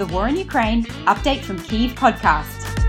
The War in Ukraine Update from Kyiv podcast.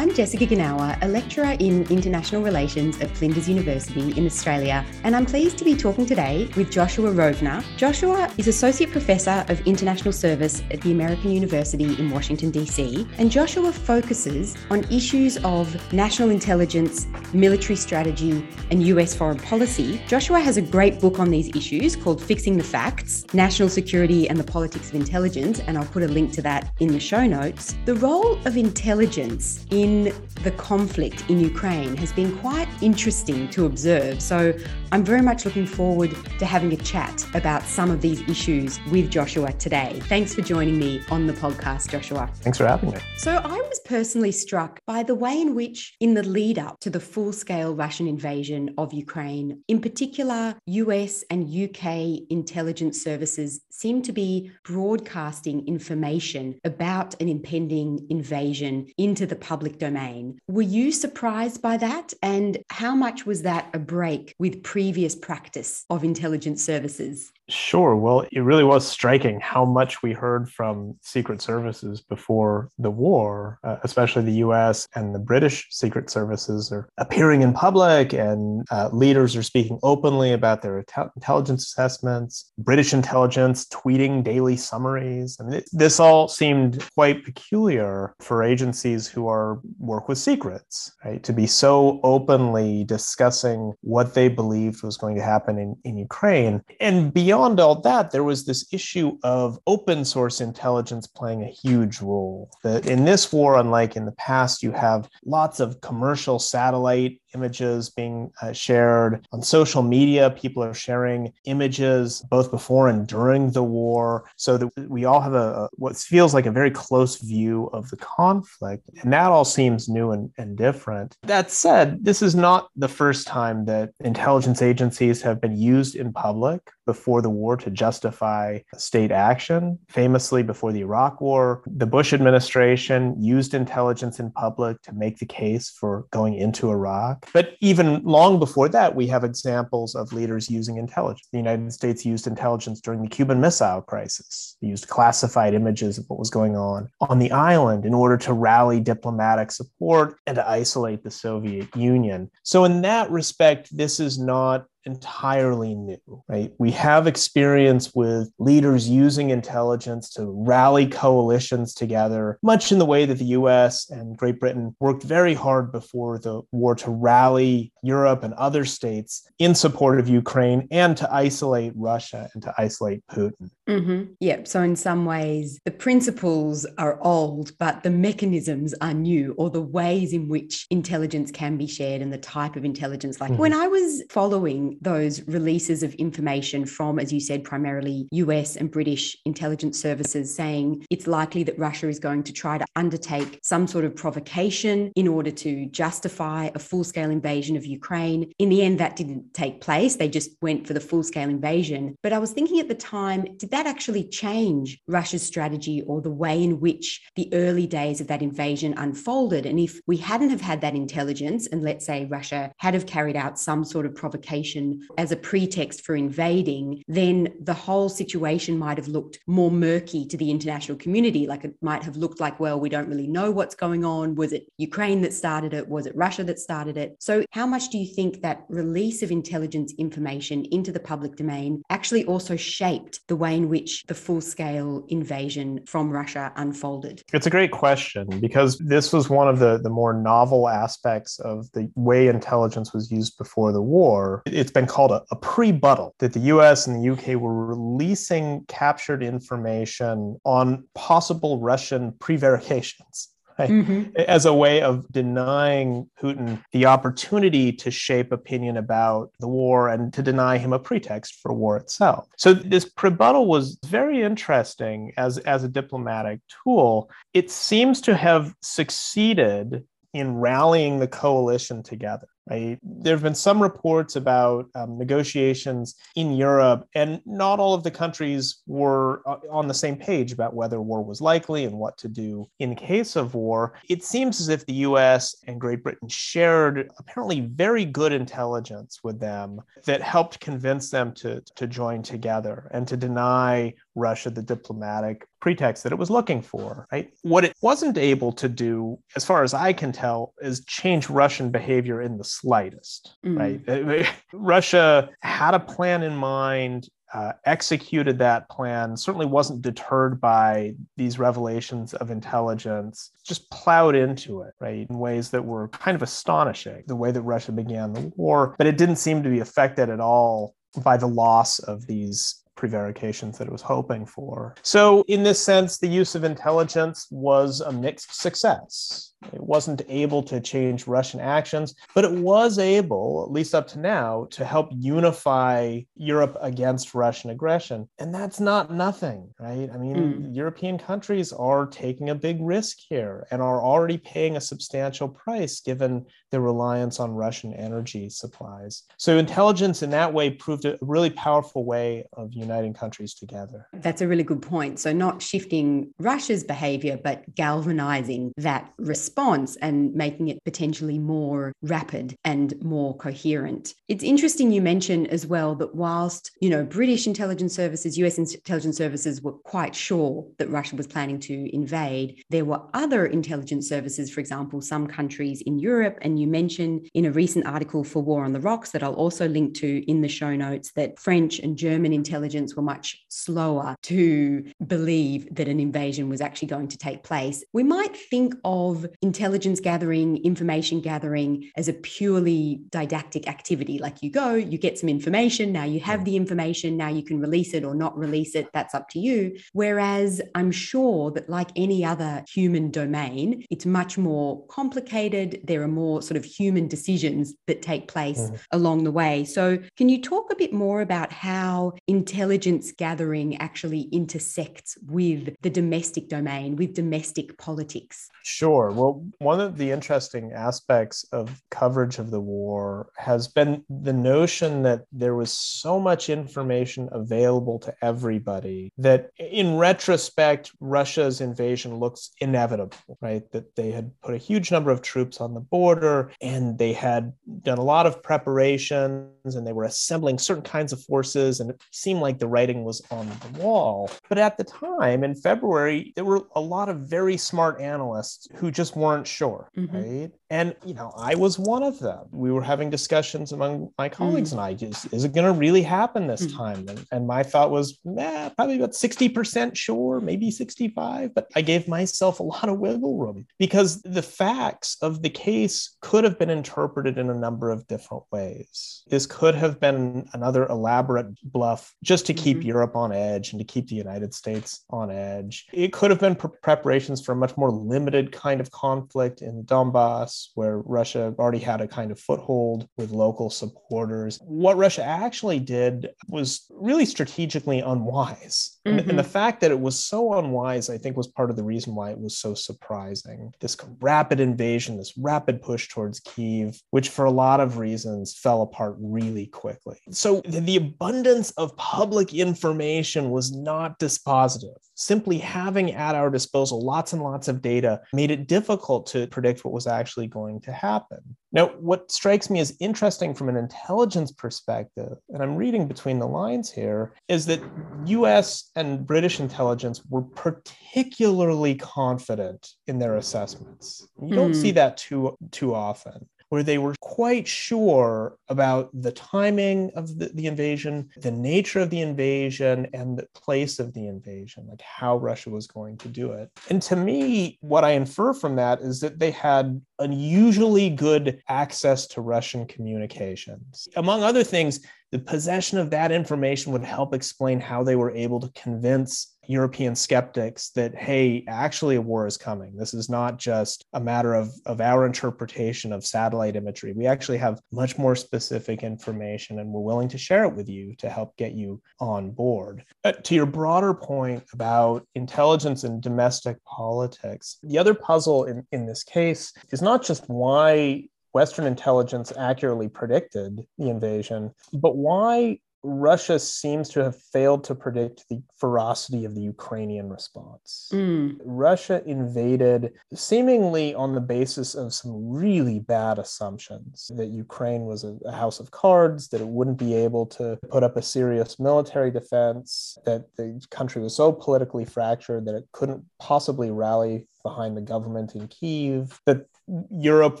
Jessica Genauer, a lecturer in international relations at Flinders University in Australia, and I'm pleased to be talking today with Joshua Rovner. Joshua is Associate Professor of International Service at the American University in Washington, D.C., and Joshua focuses on issues of national intelligence, military strategy, and US foreign policy. Joshua has a great book on these issues called Fixing the Facts National Security and the Politics of Intelligence, and I'll put a link to that in the show notes. The role of intelligence in the conflict in Ukraine has been quite interesting to observe. So I'm very much looking forward to having a chat about some of these issues with Joshua today. Thanks for joining me on the podcast, Joshua. Thanks for having me. So I was personally struck by the way in which, in the lead up to the full scale Russian invasion of Ukraine, in particular, US and UK intelligence services seem to be broadcasting information about an impending invasion into the public domain domain. Were you surprised by that? And how much was that a break with previous practice of intelligence services? Sure. Well, it really was striking how much we heard from secret services before the war, uh, especially the US and the British secret services are appearing in public and uh, leaders are speaking openly about their intelligence assessments, British intelligence tweeting daily summaries. I mean, it, this all seemed quite peculiar for agencies who are work with secrets, right? To be so openly discussing what they believed was going to happen in, in Ukraine. And beyond all that, there was this issue of open source intelligence playing a huge role. That in this war, unlike in the past, you have lots of commercial satellite images being uh, shared on social media. People are sharing images both before and during the war, so that we all have a, a what feels like a very close view of the conflict, and that all seems new and, and different. That said, this is not the first time that intelligence agencies have been used in public before the war to justify state action. Famously, before the Iraq War, the Bush administration used intelligence in public to make the case for going into Iraq. But even long before that, we have examples of leaders using intelligence. The United States used intelligence during the Cuban Missile Crisis. They used classified images of what was going on on the island in order to rally diplomatic support and to isolate the Soviet Union. So, in that respect, this is not entirely new, right? We have experience with leaders using intelligence to rally coalitions together, much in the way that the US and Great Britain worked very hard before the war to rally Europe and other states in support of Ukraine and to isolate Russia and to isolate Putin. Mm-hmm. Yeah. So, in some ways, the principles are old, but the mechanisms are new, or the ways in which intelligence can be shared and the type of intelligence. Like mm-hmm. when I was following those releases of information from, as you said, primarily US and British intelligence services saying it's likely that Russia is going to try to undertake some sort of provocation in order to justify a full scale invasion of Ukraine. In the end, that didn't take place. They just went for the full scale invasion. But I was thinking at the time, did that actually change Russia's strategy or the way in which the early days of that invasion unfolded? And if we hadn't have had that intelligence, and let's say Russia had have carried out some sort of provocation as a pretext for invading, then the whole situation might have looked more murky to the international community. Like it might have looked like, well, we don't really know what's going on. Was it Ukraine that started it? Was it Russia that started it? So, how much do you think that release of intelligence information into the public domain actually also shaped the way in which the full scale invasion from Russia unfolded? It's a great question because this was one of the, the more novel aspects of the way intelligence was used before the war. It's been called a, a pre-buttal that the US and the UK were releasing captured information on possible Russian prevarications. Right? Mm-hmm. as a way of denying Putin the opportunity to shape opinion about the war and to deny him a pretext for war itself. So this prebuttal was very interesting as, as a diplomatic tool. It seems to have succeeded in rallying the coalition together. Right? There have been some reports about um, negotiations in Europe, and not all of the countries were uh, on the same page about whether war was likely and what to do in case of war. It seems as if the US and Great Britain shared apparently very good intelligence with them that helped convince them to, to join together and to deny Russia the diplomatic pretext that it was looking for, right? What it wasn't able to do, as far as I can tell, is change Russian behavior in the slightest, mm. right? Russia had a plan in mind. Uh, executed that plan, certainly wasn't deterred by these revelations of intelligence, just plowed into it, right, in ways that were kind of astonishing, the way that Russia began the war. But it didn't seem to be affected at all by the loss of these prevarications that it was hoping for. So, in this sense, the use of intelligence was a mixed success. It wasn't able to change Russian actions, but it was able, at least up to now, to help unify Europe against Russian aggression. And that's not nothing, right? I mean, mm. European countries are taking a big risk here and are already paying a substantial price given their reliance on Russian energy supplies. So, intelligence in that way proved a really powerful way of uniting countries together. That's a really good point. So, not shifting Russia's behavior, but galvanizing that response response and making it potentially more rapid and more coherent. It's interesting you mention as well that whilst, you know, British intelligence services, US intelligence services were quite sure that Russia was planning to invade, there were other intelligence services, for example, some countries in Europe. And you mentioned in a recent article for War on the Rocks that I'll also link to in the show notes that French and German intelligence were much slower to believe that an invasion was actually going to take place. We might think of intelligence gathering, information gathering as a purely didactic activity. Like you go, you get some information, now you have the information, now you can release it or not release it. That's up to you. Whereas I'm sure that, like any other human domain, it's much more complicated. There are more sort of human decisions that take place mm. along the way. So, can you talk a bit more about how intelligence gathering actually intersects with the domestic domain, with domestic politics? Sure. Well, one of the interesting aspects of coverage of the war has been the notion that there was so much information available to everybody that in retrospect, Russia's invasion looks inevitable, right? That they had put a huge number of troops on the border and they had done a lot of preparations and they were assembling certain kinds of forces and it seemed like the writing was on the wall. But at the time in February, there were a lot of very smart analysts who just weren't sure, mm-hmm. right? And you know, I was one of them. We were having discussions among my colleagues mm. and I just, is it going to really happen this mm. time? And, and, my thought was, nah, probably about 60% sure, maybe 65. But I gave myself a lot of wiggle room because the facts of the case could have been interpreted in a number of different ways. This could have been another elaborate bluff just to keep mm-hmm. Europe on edge and to keep the United States on edge. It could have been pre- preparations for a much more limited kind of conflict in Donbass where Russia already had a kind of foothold with local supporters. What Russia actually did was really strategically unwise. Mm-hmm. And, and, the mm-hmm. fact that it was so unwise, I think, was part of the reason why it was so surprising. This rapid invasion, this rapid push towards Kiev, which for a lot of reasons fell apart really quickly. So the abundance of public information was not dispositive. Simply having at our disposal lots and lots of data made it difficult to predict what was actually going to happen. Now, what strikes me as interesting from an intelligence perspective, and I'm reading between the lines here, is that US and British intelligence were particularly confident in their assessments. You don't mm. see that too, too often where they were quite sure about the timing of the, the, invasion, the nature of the invasion, and the place of the invasion, like how Russia was going to do it. And to me, what I infer from that is that they had unusually good access to Russian communications. Among other things, the possession of that information would help explain how they were able to convince European skeptics that, hey, actually a war is coming. This is not just a matter of, of our interpretation of satellite imagery. We actually have much more specific information and we're willing to share it with you to help get you on board. But to your broader point about intelligence and domestic politics, the other puzzle in, in this case is not just why Western intelligence accurately predicted the invasion. But why Russia seems to have failed to predict the ferocity of the Ukrainian response. Mm. Russia invaded seemingly on the basis of some really bad assumptions that Ukraine was a, a, house of cards, that it wouldn't be able to put up a serious military defense, that the country was so politically fractured that it couldn't possibly rally behind the government in Kiev, that Europe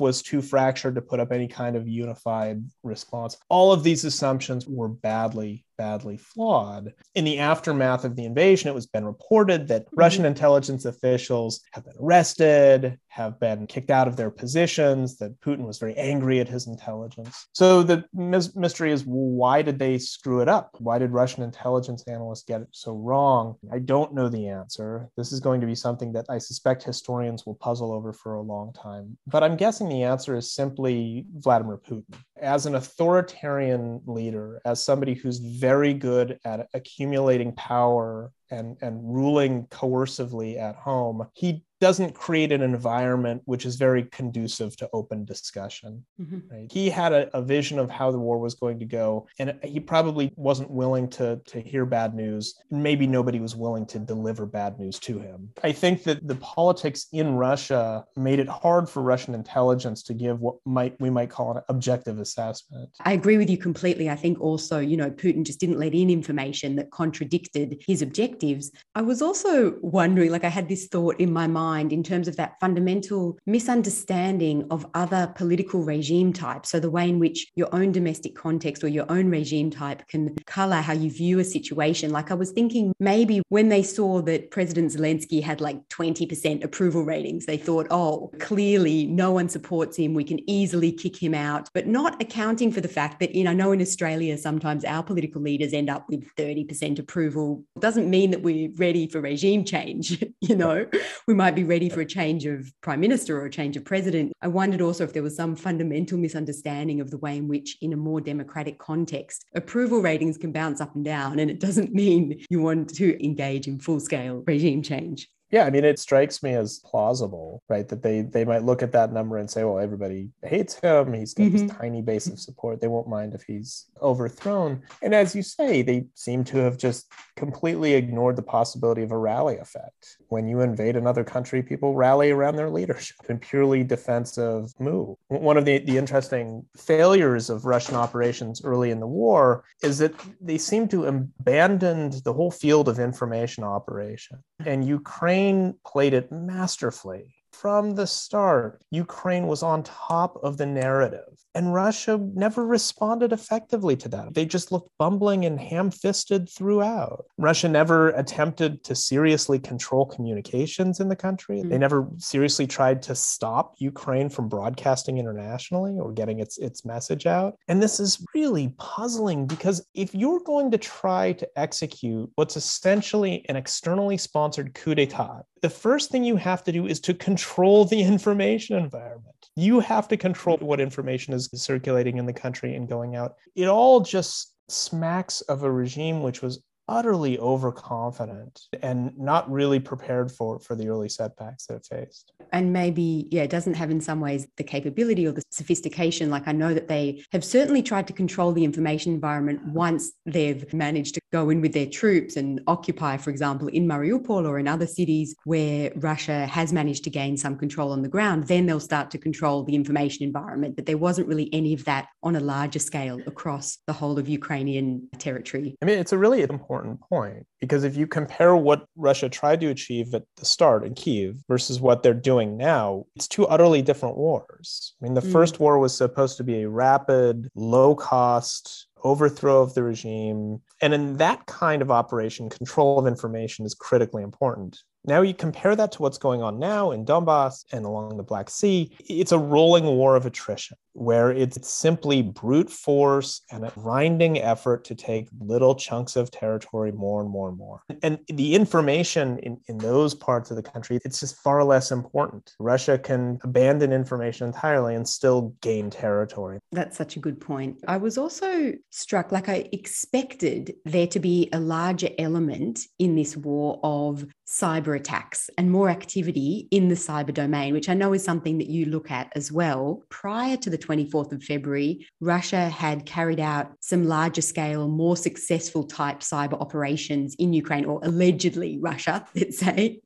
was too fractured to put up any kind of unified response. All of these assumptions were badly badly flawed. In the aftermath of the invasion, it was been reported that mm-hmm. Russian intelligence officials have been arrested, have been kicked out of their positions, that Putin was very angry at his intelligence. So the mystery is why did they screw it up? Why did Russian intelligence analysts get it so wrong? I don't know the answer. This is going to be something that I suspect historians will puzzle over for a long time. But I'm guessing the answer is simply Vladimir Putin. As an authoritarian leader, as somebody who's very good at accumulating power and, and ruling coercively at home, he doesn't create an environment which is very conducive to open discussion. Mm-hmm. Right? He had a, a, vision of how the war was going to go, and he probably wasn't willing to, to hear bad news. Maybe nobody was willing to deliver bad news to him. I think that the politics in Russia made it hard for Russian intelligence to give what might we might call an objective assessment. I agree with you completely. I think also, you know, Putin just didn't let in information that contradicted his objectives. I was also wondering, like I had this thought in my mind mind in terms of that fundamental misunderstanding of other political regime types. So, the way in which your own domestic context or your own regime type can color how you view a situation. Like, I was thinking maybe when they saw that President Zelensky had like 20% approval ratings, they thought, oh, clearly no one supports him. We can easily kick him out, but not accounting for the fact that, you know, I know in Australia, sometimes our political leaders end up with 30% approval. It doesn't mean that we're ready for regime change. you know, we might be be ready for a change of prime minister or a change of president. I wondered also if there was some fundamental misunderstanding of the way in which, in a more democratic context, approval ratings can bounce up and down. And it doesn't mean you want to engage in full scale regime change. Yeah, I mean, it strikes me as plausible, right? That they they might look at that number and say, well, everybody hates him. He's got mm-hmm. this tiny base of support. They won't mind if he's overthrown. And as you say, they seem to have just completely ignored the possibility of a rally effect. When you invade another country, people rally around their leadership in purely defensive move. One of the, the interesting failures of Russian operations early in the war is that they seem to abandon the whole field of information operation. And Ukraine played it masterfully from the start, Ukraine was on top of the narrative, and Russia never responded effectively to that. They just looked bumbling and ham fisted throughout. Russia never attempted to seriously control communications in the country. Mm-hmm. They never seriously tried to stop Ukraine from broadcasting internationally or getting its, its message out. And this is really puzzling because if you're going to try to execute what's essentially an externally sponsored coup d'etat, the first thing you have to do is to control the information environment. You have to control what information is circulating in the country and going out. It all just smacks of a regime which was utterly overconfident and not really prepared for for the early setbacks that it faced. And maybe yeah it doesn't have in some ways the capability or the sophistication. Like i know that they have certainly tried to control the information environment once they've managed to go in with their troops and occupy for example in mariupol or in other cities where russia has managed to gain some control on the ground. Then they'll start to control the information environment. But there wasn't really any of that on a larger scale across the whole of ukrainian territory. I mean it's a really important important point because if you compare what Russia tried to achieve at the start in Kiev versus what they're doing now, it's two utterly different wars. I mean, the mm. first war was supposed to be a rapid, low cost, overthrow of the regime. And in that kind of operation, control of information is critically important. Now you compare that to what's going on now in Donbass and along the Black Sea, it's a rolling war of attrition where it's simply brute force and a grinding effort to take little chunks of territory more and more and more. And the information in, in those parts of the country, it's just far less important. Russia can abandon information entirely and still gain territory. That's such a good point. I was also struck, like I expected there to be a larger element in this war of cyber attacks and more activity in the cyber domain, which I know is something that you look at as well. Prior to the 24th of February, Russia had carried out some larger scale, more successful type cyber operations in Ukraine, or allegedly Russia, let's say.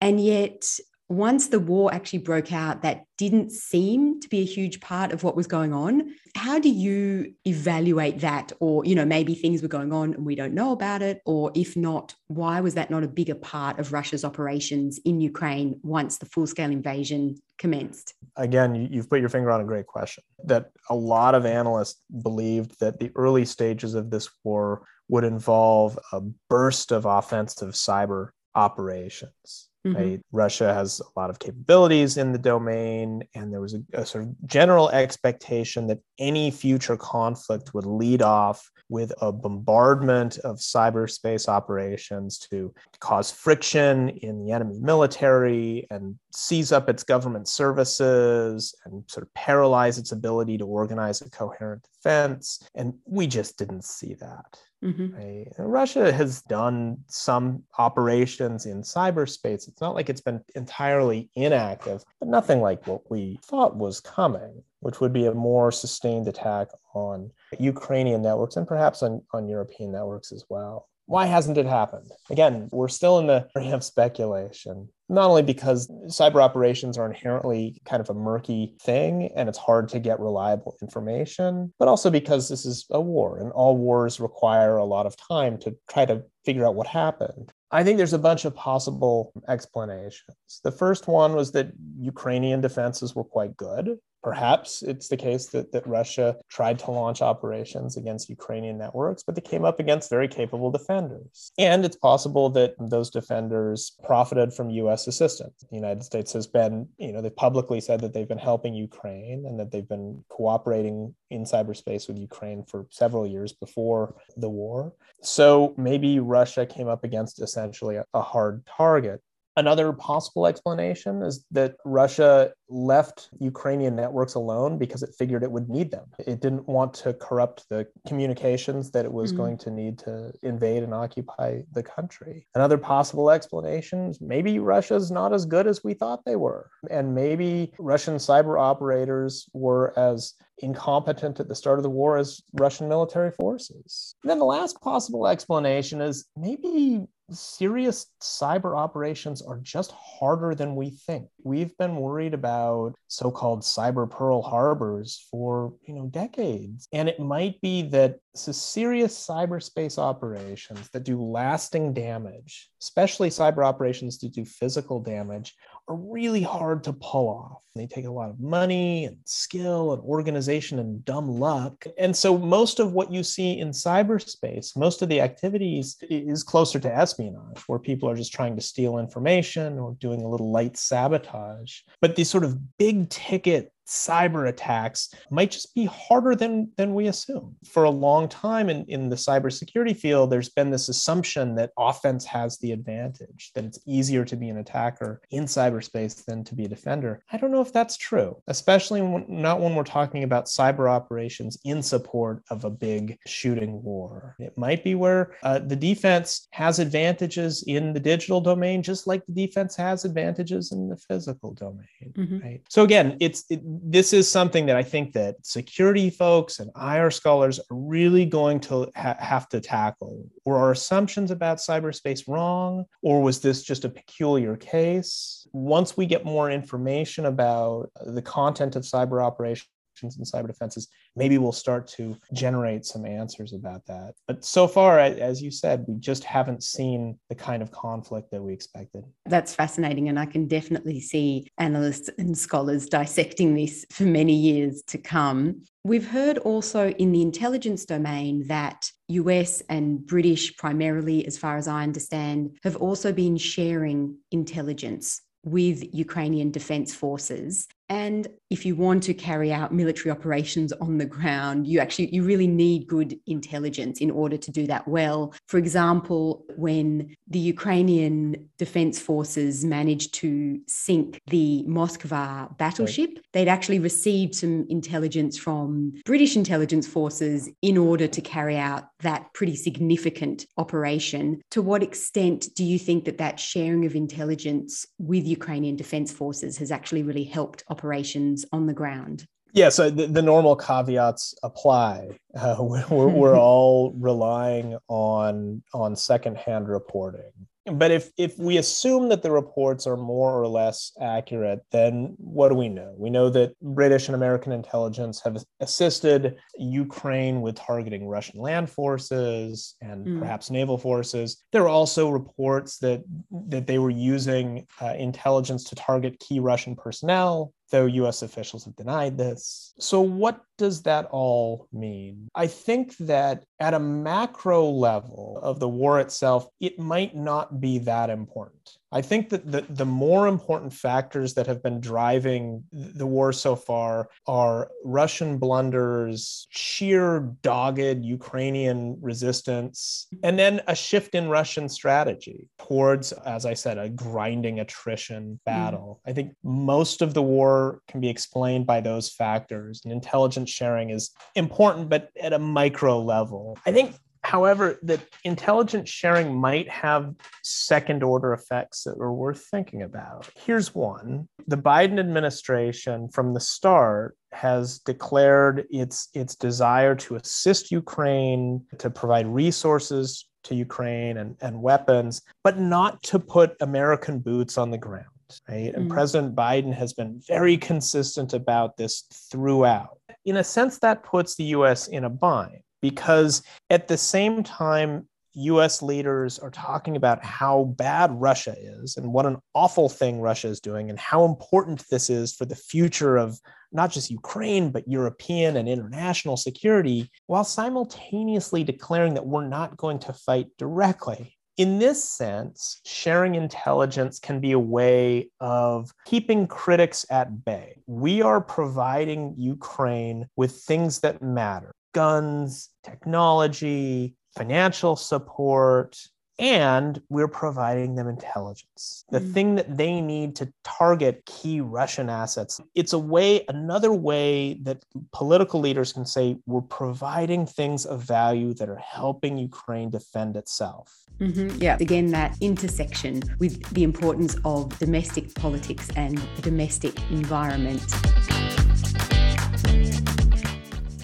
And yet, once the war actually broke out, that didn't seem to be a huge part of what was going on. How do you evaluate that? Or, you know, maybe things were going on and we don't know about it. Or if not, why was that not a bigger part of Russia's operations in Ukraine once the full scale invasion commenced? Again, you've put your finger on a great question. That a lot of analysts believed that the early stages of this war would involve a burst of offensive cyber operations Mm-hmm. Right? Russia has a lot of capabilities in the domain, and there was a, a, sort of general expectation that any future conflict would lead off with a bombardment of cyberspace operations to cause friction in the enemy military and seize up its government services and sort of paralyze its ability to organize a coherent defense. And we just didn't see that. Mm-hmm. Right? Russia has done some operations in cyberspace. It's not like it's been entirely inactive, but nothing like what we thought was coming, which would be a more sustained attack on Ukrainian networks and perhaps on, on European networks as well. Why hasn't it happened? Again, we're still in the area of speculation, not only because cyber operations are inherently kind of a murky thing and it's hard to get reliable information, but also because this is a war and all wars require a lot of time to try to figure out what happened. I think there's a bunch of possible explanations. The first one was that Ukrainian defenses were quite good. Perhaps it's the case that, that Russia tried to launch operations against Ukrainian networks, but they came up against very capable defenders. And it's possible that those defenders profited from US assistance. The United States has been, you know, they've publicly said that they've been helping Ukraine and that they've been cooperating in cyberspace with Ukraine for several years before the war. So maybe Russia came up against essentially a, a hard target. Another possible explanation is that Russia left Ukrainian networks alone because it figured it would need them. It didn't want to corrupt the communications that it was mm-hmm. going to need to invade and occupy the country. Another possible explanation is maybe Russia's not as good as we thought they were. And maybe Russian cyber operators were as incompetent at the start of the war as Russian military forces. And then the last possible explanation is maybe serious cyber operations are just harder than we think. We've been worried about so-called cyber Pearl Harbors for, you know, decades. And it might be that so serious cyberspace operations that do lasting damage, especially cyber operations that do physical damage, are really hard to pull off. They take a lot of money and skill and organization and dumb luck. And so most of what you see in cyberspace, most of the activities is closer to espionage, where people are just trying to steal information or doing a little light sabotage. But these sort of big ticket cyber attacks might just be harder than, than we assume. For a long time in, in the cybersecurity field, there's been this assumption that offense has the advantage, that it's easier to be an attacker in cyberspace than to be a defender. I don't know if that's true, especially when, not when we're talking about cyber operations in support of a big shooting war. It might be where uh, the defense has advantages in the digital domain, just like the defense has advantages in the physical domain. Mm-hmm. Right. So again, it's it, this is something that I think that security folks and IR scholars are really going to ha- have to tackle. Were our assumptions about cyberspace wrong, or was this just a peculiar case? Once we get more information about the content of cyber operations and cyber defenses, maybe we'll start to generate some answers about that. But so far, as you said, we just haven't seen the kind of conflict that we expected. That's fascinating. And I can definitely see analysts and scholars dissecting this for many years to come. We've heard also in the intelligence domain that US and British, primarily, as far as I understand, have also been sharing intelligence with Ukrainian defense forces. And if you want to carry out military operations on the ground, you actually you really need good intelligence in order to do that well. For example, when the Ukrainian defense forces managed to sink the Moskva battleship, right. they'd actually received some intelligence from British intelligence forces in order to carry out that pretty significant operation. To what extent do you think that that sharing of intelligence with Ukrainian defense forces has actually really helped operations on the ground? Yeah, so the, the normal caveats apply. Uh, we're, we're all relying on on secondhand reporting but if if we assume that the reports are more or less accurate then what do we know we know that british and american intelligence have assisted ukraine with targeting russian land forces and mm. perhaps naval forces there are also reports that that they were using uh, intelligence to target key russian personnel though US officials have denied this. So, what does that all mean? I think that at a macro level of the war itself, it might not be that important. I think that the, the more important factors that have been driving the war so far are Russian blunders, sheer dogged Ukrainian resistance, and then a shift in Russian strategy towards, as I said, a grinding attrition battle. Mm. I think most of the war can be explained by those factors, and intelligence sharing is important, but at a micro level. I think However, that intelligence sharing might have second order effects that are worth thinking about. Here's one the Biden administration, from the start, has declared its, its desire to assist Ukraine, to provide resources to Ukraine and, and weapons, but not to put American boots on the ground. Right? And mm. President Biden has been very consistent about this throughout. In a sense, that puts the US in a bind because at the same time, US leaders are talking about how bad Russia is and what an awful thing Russia is doing and how important this is for the future of not just Ukraine, but European and international security, while simultaneously declaring that we're not going to fight directly. In this sense, sharing intelligence can be a way of keeping critics at bay. We are providing Ukraine with things that matter guns, technology, financial support, and we're providing them intelligence, the mm. thing that they need to target key Russian assets. It's a way, another way that political leaders can say, we're providing things of value that are helping Ukraine defend itself. Mm-hmm. Yeah, again, that intersection with the importance of domestic politics and the domestic environment.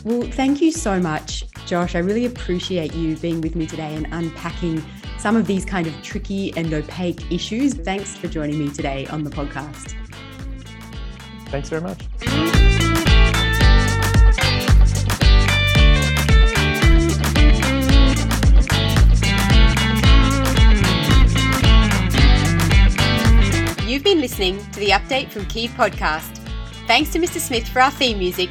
Well, thank you so much, Josh. I really appreciate you being with me today and unpacking some of these kind of tricky and opaque issues. Thanks for joining me today on the podcast. Thanks very much. You've been listening to the Update from Kyiv podcast. Thanks to Mr. Smith for our theme music